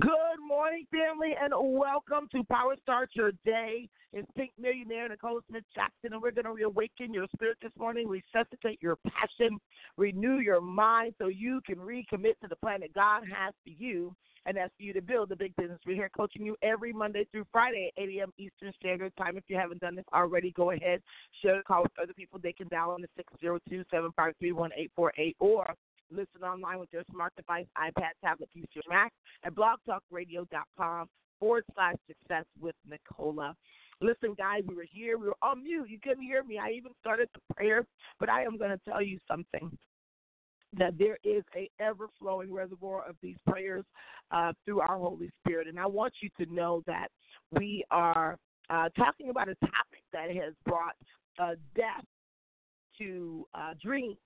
Good morning, family, and welcome to Power Start Your Day. It's Pink Millionaire Nicole Smith Jackson, and we're going to reawaken your spirit this morning, resuscitate your passion, renew your mind so you can recommit to the plan that God has for you, and that's for you to build the big business. We're here coaching you every Monday through Friday at 8 a.m. Eastern Standard Time. If you haven't done this already, go ahead, share the call with other people. They can dial on the 602 753 1848 or Listen online with your smart device, iPad, tablet, PC, or Mac at blogtalkradio.com forward slash success with Nicola. Listen, guys, we were here. We were on mute. You couldn't hear me. I even started the prayer. But I am going to tell you something that there is a ever flowing reservoir of these prayers uh, through our Holy Spirit. And I want you to know that we are uh, talking about a topic that has brought uh, death to uh, dreams,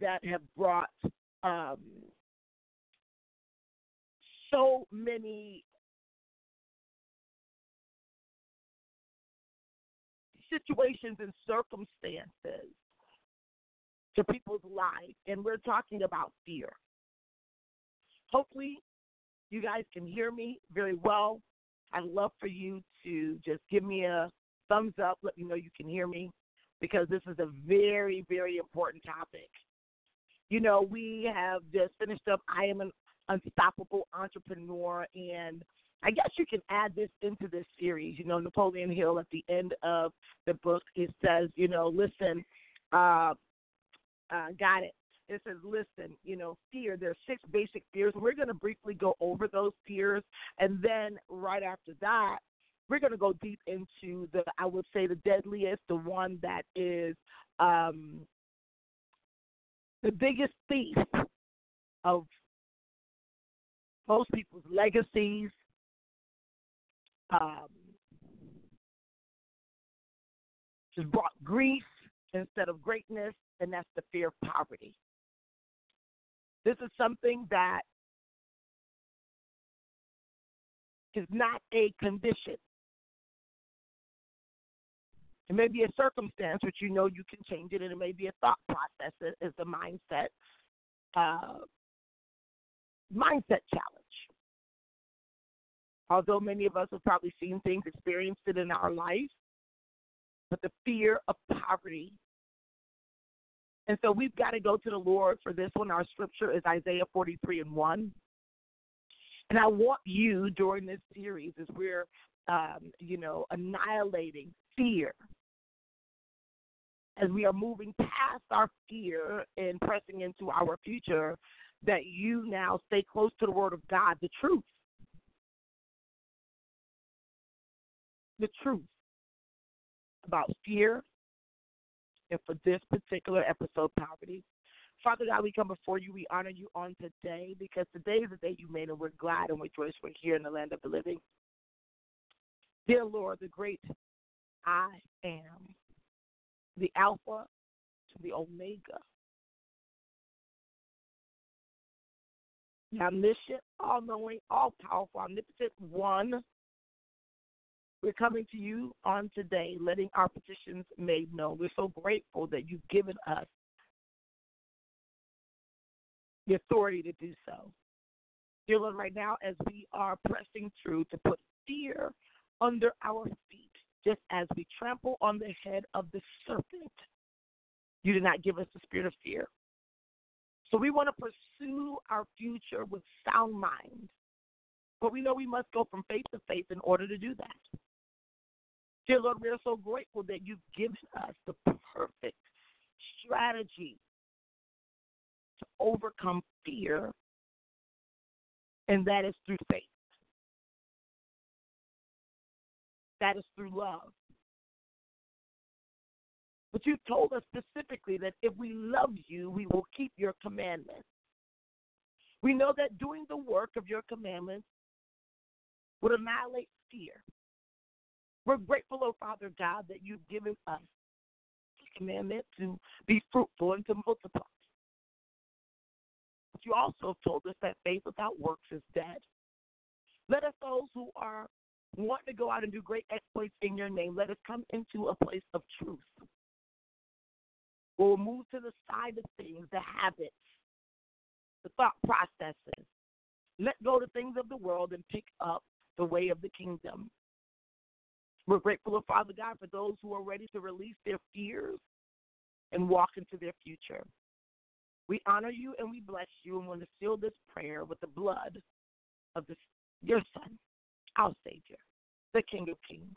that have brought um, so many situations and circumstances to people's lives, and we're talking about fear. Hopefully, you guys can hear me very well. I'd love for you to just give me a thumbs up, let me know you can hear me, because this is a very, very important topic. You know, we have just finished up I Am an Unstoppable Entrepreneur, and I guess you can add this into this series. You know, Napoleon Hill at the end of the book, it says, you know, listen, uh, uh, got it. It says, listen, you know, fear. There are six basic fears. We're going to briefly go over those fears, and then right after that, we're going to go deep into the, I would say, the deadliest, the one that is um, the biggest thief of most people's legacies, um, just brought grief instead of greatness, and that's the fear of poverty. This is something that is not a condition. It may be a circumstance which you know you can change it, and it may be a thought process, is a mindset, uh, mindset challenge. Although many of us have probably seen things, experienced it in our life, but the fear of poverty. And so we've got to go to the Lord for this one. Our scripture is Isaiah 43 and 1. And I want you during this series, as we're, um, you know, annihilating fear, as we are moving past our fear and pressing into our future, that you now stay close to the Word of God, the truth. The truth about fear and for this particular episode, poverty. Father God, we come before you. We honor you on today because today is the day you made, and we're glad and we rejoice we're here in the land of the living. Dear Lord, the great I am, the Alpha to the Omega, the omniscient, all knowing, all powerful, omnipotent one. We're coming to you on today, letting our petitions made known. We're so grateful that you've given us the authority to do so. Dear Lord, right now, as we are pressing through to put fear under our feet, just as we trample on the head of the serpent, you did not give us the spirit of fear. So we want to pursue our future with sound mind. But we know we must go from faith to faith in order to do that. Dear Lord, we are so grateful that you've given us the perfect strategy to overcome fear, and that is through faith. That is through love. But you told us specifically that if we love you, we will keep your commandments. We know that doing the work of your commandments would annihilate fear. We're grateful, oh Father God, that you've given us the commandment to be fruitful and to multiply. But you also have told us that faith without works is dead. Let us, those who are wanting to go out and do great exploits in your name, let us come into a place of truth. We'll move to the side of things, the habits, the thought processes. Let go the things of the world and pick up the way of the kingdom. We're grateful, oh, Father God, for those who are ready to release their fears and walk into their future. We honor you and we bless you and want to seal this prayer with the blood of the, your Son, our Savior, the King of Kings,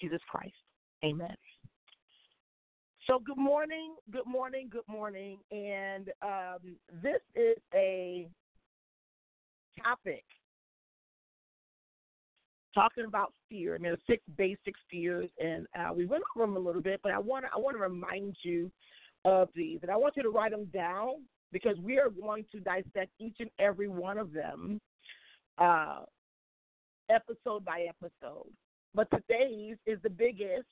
Jesus Christ. Amen. So, good morning, good morning, good morning. And um, this is a topic talking about fear, I mean, are six basic fears, and uh, we went over them a little bit, but I want to I want to remind you of these, and I want you to write them down because we are going to dissect each and every one of them, uh, episode by episode. But today's is the biggest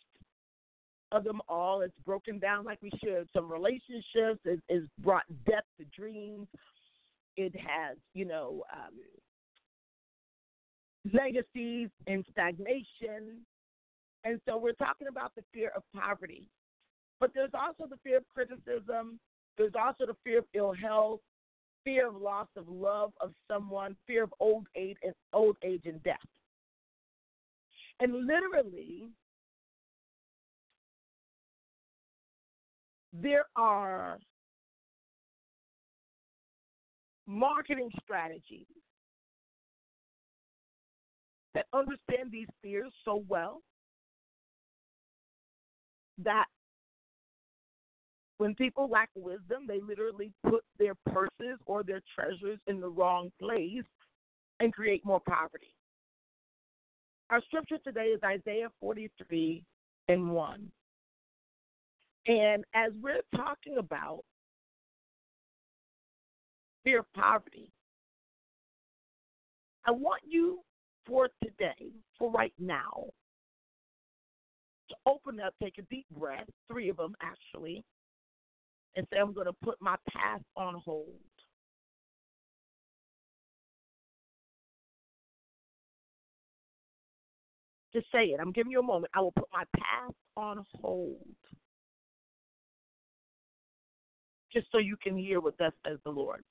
of them all. It's broken down like we should. Some relationships is, is brought depth to dreams. It has, you know, um, legacies and stagnation. And so we're talking about the fear of poverty. But there's also the fear of criticism. There's also the fear of ill health, fear of loss of love of someone, fear of old age and old age and death. And literally, there are marketing strategies that understand these fears so well that when people lack wisdom, they literally put their purses or their treasures in the wrong place and create more poverty. Our scripture today is Isaiah 43 and 1. And as we're talking about fear of poverty, I want you for today, for right now, to open up, take a deep breath, three of them actually, and say, I'm going to put my past on hold. Just say it. I'm giving you a moment. I will put my past on hold. Just so you can hear what thus says the Lord.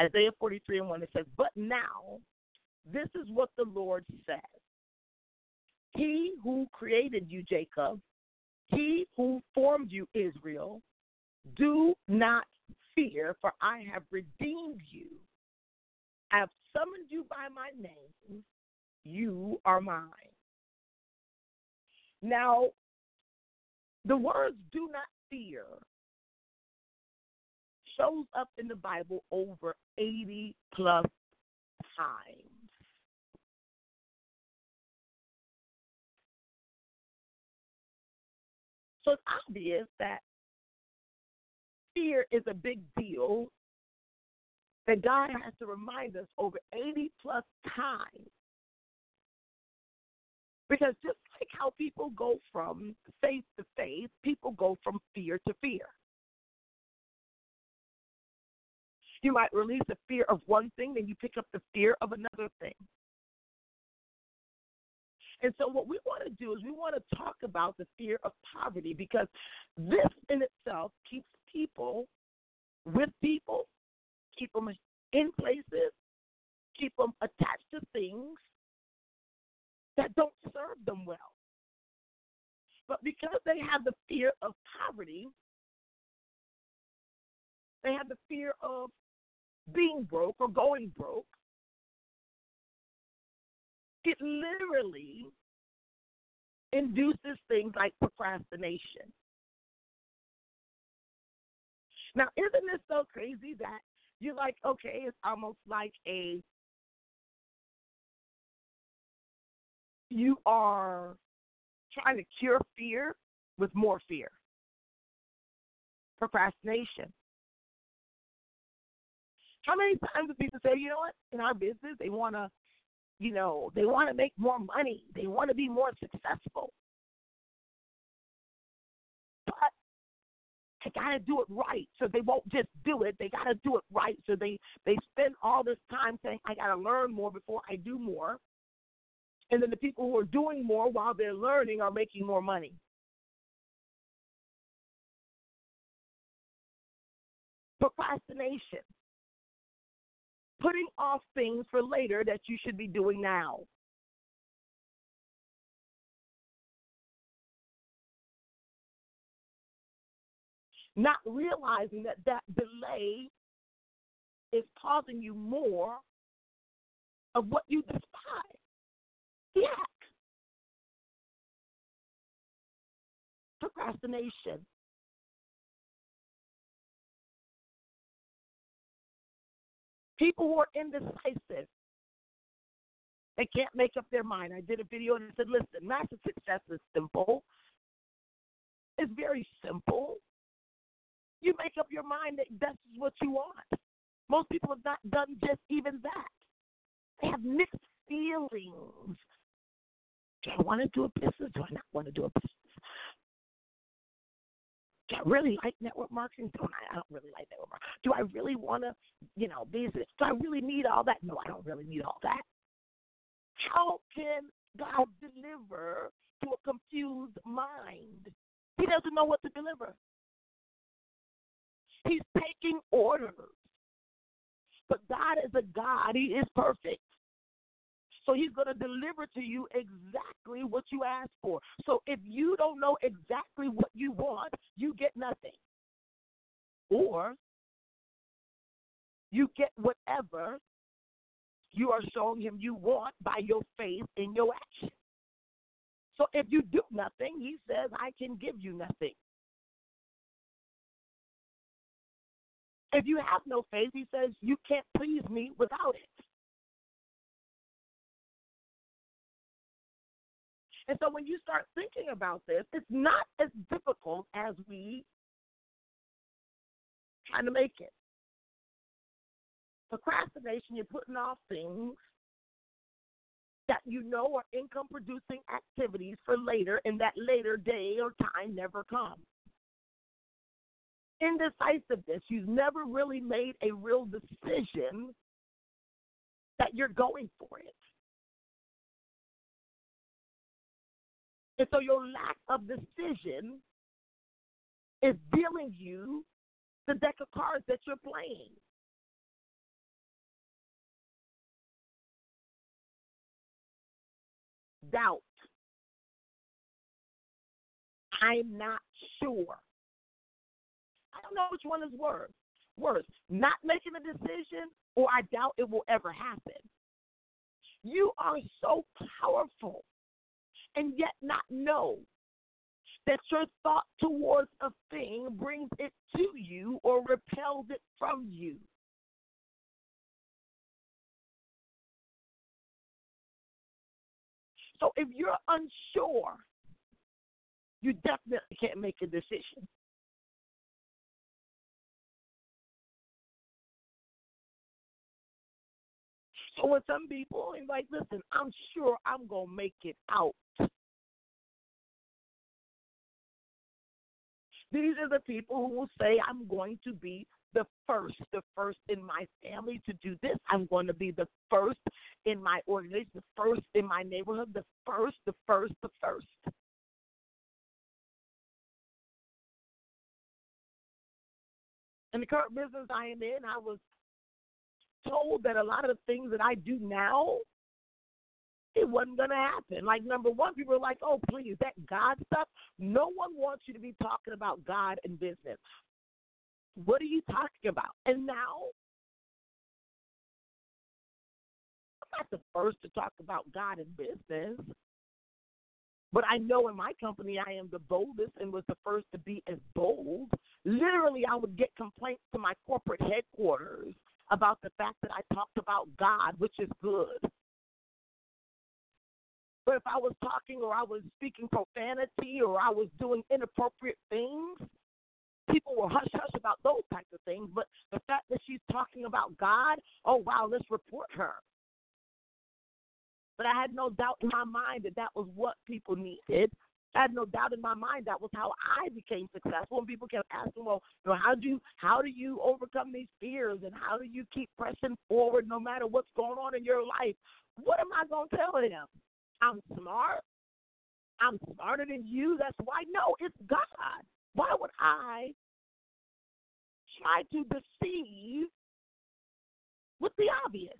Isaiah 43 and 1, it says, But now, this is what the Lord says He who created you, Jacob, he who formed you, Israel, do not fear, for I have redeemed you. I have summoned you by my name. You are mine. Now, the words do not fear shows up in the Bible over 80 plus times. So it's obvious that fear is a big deal that God has to remind us over 80 plus times. Because just like how people go from faith to faith, people go from fear to fear. You might release the fear of one thing, then you pick up the fear of another thing. And so, what we want to do is we want to talk about the fear of poverty because this in itself keeps people with people, keep them in places, keep them attached to things that don't serve them well. But because they have the fear of poverty, they have the fear of being broke or going broke, it literally induces things like procrastination. Now, isn't this so crazy that you're like, okay, it's almost like a you are trying to cure fear with more fear. Procrastination. How many times do people say, you know what, in our business they want to, you know, they want to make more money, they want to be more successful, they got to do it right. So they won't just do it; they got to do it right. So they they spend all this time saying, I got to learn more before I do more, and then the people who are doing more while they're learning are making more money. Procrastination putting off things for later that you should be doing now. Not realizing that that delay is causing you more of what you despise. Yeah. Procrastination. People who are indecisive. They can't make up their mind. I did a video and I said, listen, massive success is simple. It's very simple. You make up your mind that this is what you want. Most people have not done just even that. They have mixed feelings. Do I want to do a business? Do I not want to do a business? Do I really like network marketing? Don't I? I don't really like network marketing. Do I really want to, you know, business? Do I really need all that? No, I don't really need all that. How can God deliver to a confused mind? He doesn't know what to deliver. He's taking orders. But God is a God, He is perfect. So he's going to deliver to you exactly what you ask for. So if you don't know exactly what you want, you get nothing. Or you get whatever you are showing him you want by your faith in your action. So if you do nothing, he says, I can give you nothing. If you have no faith, he says, you can't please me without it. And so when you start thinking about this, it's not as difficult as we trying to make it. Procrastination, you're putting off things that you know are income producing activities for later, and that later day or time never comes. Indecisiveness, you've never really made a real decision that you're going for it. And so your lack of decision is dealing you the deck of cards that you're playing. Doubt. I'm not sure. Don't know which one is worse. Worse, not making a decision or I doubt it will ever happen. You are so powerful and yet not know that your thought towards a thing brings it to you or repels it from you. So if you're unsure, you definitely can't make a decision. So with some people, it's like, listen, I'm sure I'm gonna make it out. These are the people who will say, I'm going to be the first, the first in my family to do this. I'm going to be the first in my organization, the first in my neighborhood, the first, the first, the first. In the current business I am in, I was told that a lot of the things that I do now, it wasn't going to happen. Like, number one, people are like, oh, please, that God stuff. No one wants you to be talking about God and business. What are you talking about? And now, I'm not the first to talk about God and business. But I know in my company I am the boldest and was the first to be as bold. Literally, I would get complaints to my corporate headquarters about the fact that I talked about God, which is good. But if I was talking or I was speaking profanity or I was doing inappropriate things, people were hush hush about those types of things. But the fact that she's talking about God, oh wow, let's report her. But I had no doubt in my mind that that was what people needed. I had no doubt in my mind that was how I became successful. And people kept asking, well, you know, how do you how do you overcome these fears and how do you keep pressing forward no matter what's going on in your life? What am I gonna tell them? I'm smart. I'm smarter than you. That's why. No, it's God. Why would I try to deceive with the obvious?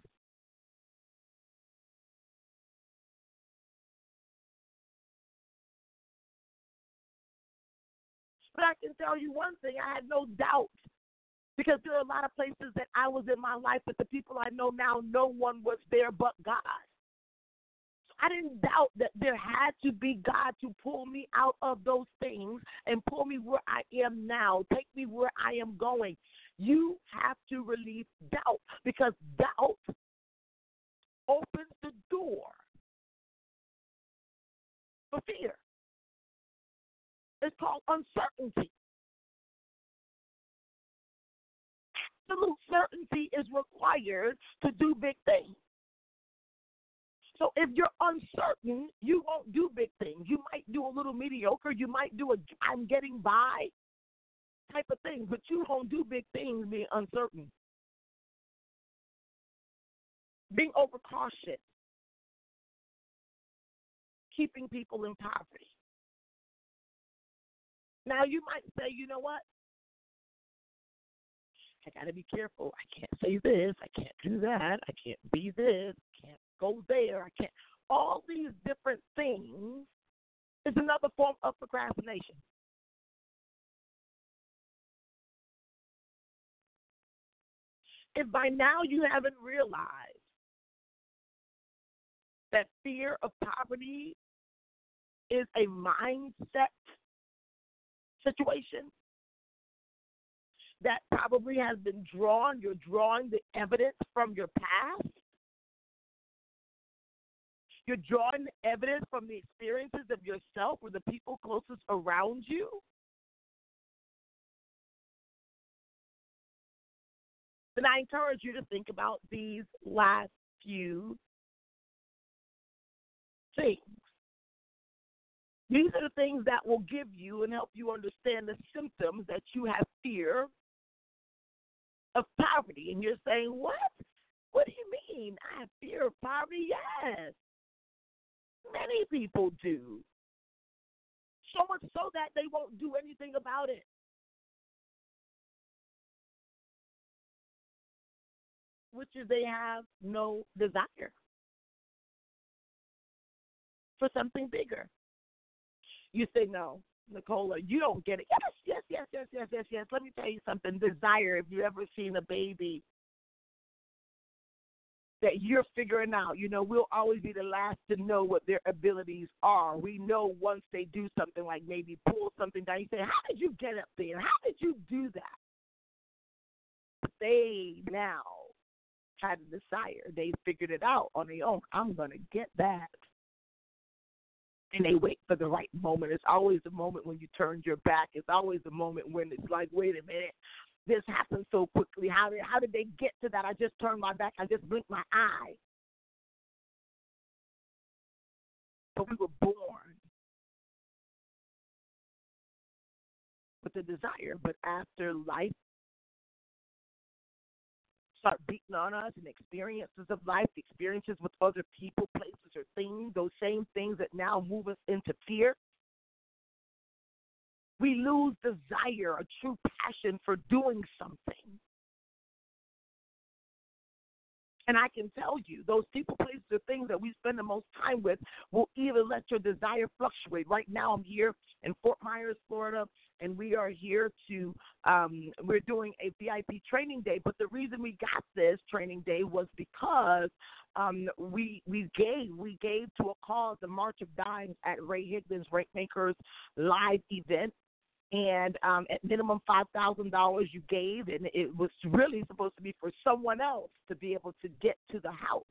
But I can tell you one thing I had no doubt because there are a lot of places that I was in my life, but the people I know now, no one was there but God. I didn't doubt that there had to be God to pull me out of those things and pull me where I am now, take me where I am going. You have to relieve doubt because doubt opens the door for fear. It's called uncertainty. Absolute certainty is required to do big things. So if you're uncertain, you won't do big things. You might do a little mediocre. You might do a I'm getting by type of thing, but you won't do big things being uncertain. Being overcautious, keeping people in poverty. Now you might say, you know what? I got to be careful. I can't say this. I can't do that. I can't be this. I can't go there. I can't. All these different things is another form of procrastination. If by now you haven't realized that fear of poverty is a mindset situation that probably has been drawn, you're drawing the evidence from your past. You're drawing the evidence from the experiences of yourself or the people closest around you. Then I encourage you to think about these last few things. These are the things that will give you and help you understand the symptoms that you have fear of poverty. And you're saying, What? What do you mean? I have fear of poverty? Yes. Many people do. So much so that they won't do anything about it. Which is they have no desire for something bigger. You say, No, Nicola, you don't get it. Yes, yes, yes, yes, yes, yes, yes. Let me tell you something. Desire, if you've ever seen a baby that you're figuring out, you know, we'll always be the last to know what their abilities are. We know once they do something like maybe pull something down, you say, How did you get up there? How did you do that? They now had a desire. They figured it out on their own. I'm going to get that and they wait for the right moment. It's always the moment when you turn your back. It's always the moment when it's like, wait a minute, this happened so quickly. How did how did they get to that? I just turned my back. I just blinked my eye. But we were born with a desire, but after life start beating on us and experiences of life, experiences with other people, places, or things, those same things that now move us into fear. We lose desire, a true passion for doing something. And I can tell you, those people, places, or things that we spend the most time with will even let your desire fluctuate. Right now, I'm here in Fort Myers, Florida, and we are here to um, we're doing a VIP training day. But the reason we got this training day was because um, we we gave we gave to a cause the March of Dimes at Ray Higdon's Rankmakers live event. And um, at minimum five thousand dollars you gave, and it was really supposed to be for someone else to be able to get to the house.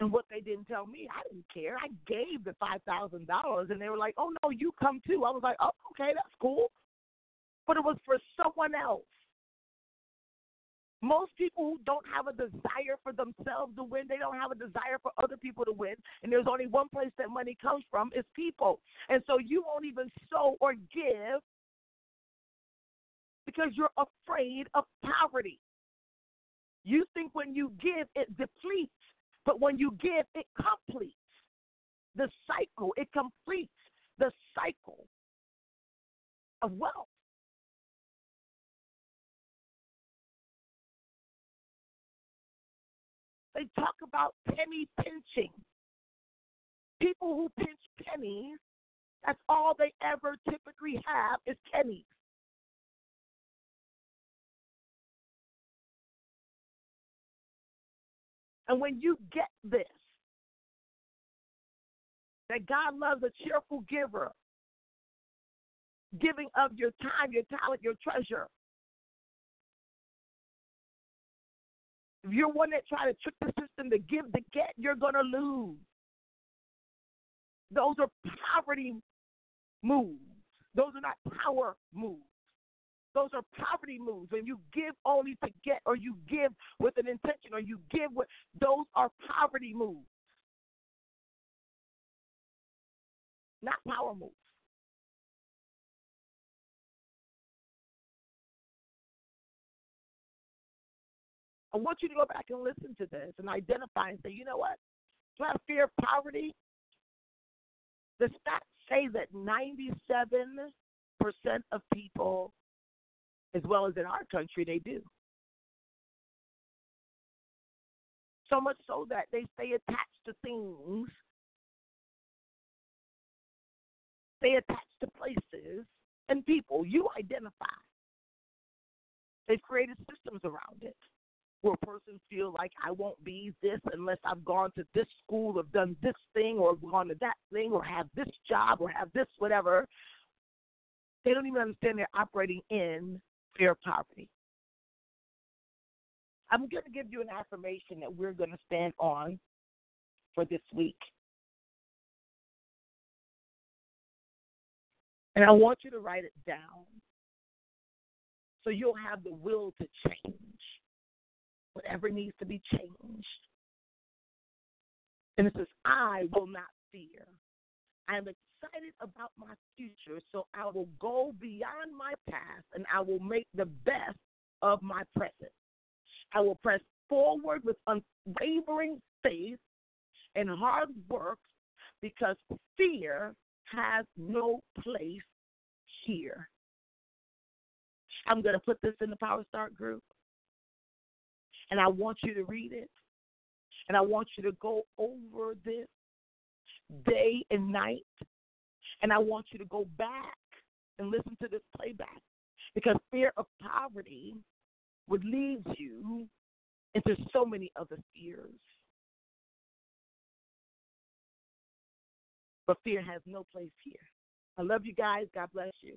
And what they didn't tell me, I didn't care. I gave the five thousand dollars, and they were like, "Oh no, you come too." I was like, "Oh, okay, that's cool," but it was for someone else. Most people who don't have a desire for themselves to win, they don't have a desire for other people to win. And there's only one place that money comes from is people. And so you won't even sow or give because you're afraid of poverty. You think when you give, it depletes. But when you give, it completes the cycle, it completes the cycle of wealth. They talk about penny pinching. People who pinch pennies, that's all they ever typically have is pennies. And when you get this, that God loves a cheerful giver, giving of your time, your talent, your treasure, If you're one that try to trick the system to give the get, you're gonna lose. Those are poverty moves. Those are not power moves. Those are poverty moves. When you give only to get, or you give with an intention, or you give with, those are poverty moves. Not power moves. I want you to go back and listen to this and identify and say, you know what? Do I have fear of poverty? The stats say that 97% of people, as well as in our country, they do. So much so that they stay attached to things, stay attached to places and people. You identify. They've created systems around it where a person feel like I won't be this unless I've gone to this school or done this thing or gone to that thing or have this job or have this whatever. They don't even understand they're operating in fear of poverty. I'm going to give you an affirmation that we're going to stand on for this week. And I want you to write it down so you'll have the will to change whatever needs to be changed. And it says, I will not fear. I am excited about my future, so I will go beyond my past and I will make the best of my present. I will press forward with unwavering faith and hard work because fear has no place here. I'm going to put this in the Power Start group. And I want you to read it. And I want you to go over this day and night. And I want you to go back and listen to this playback because fear of poverty would lead you into so many other fears. But fear has no place here. I love you guys. God bless you.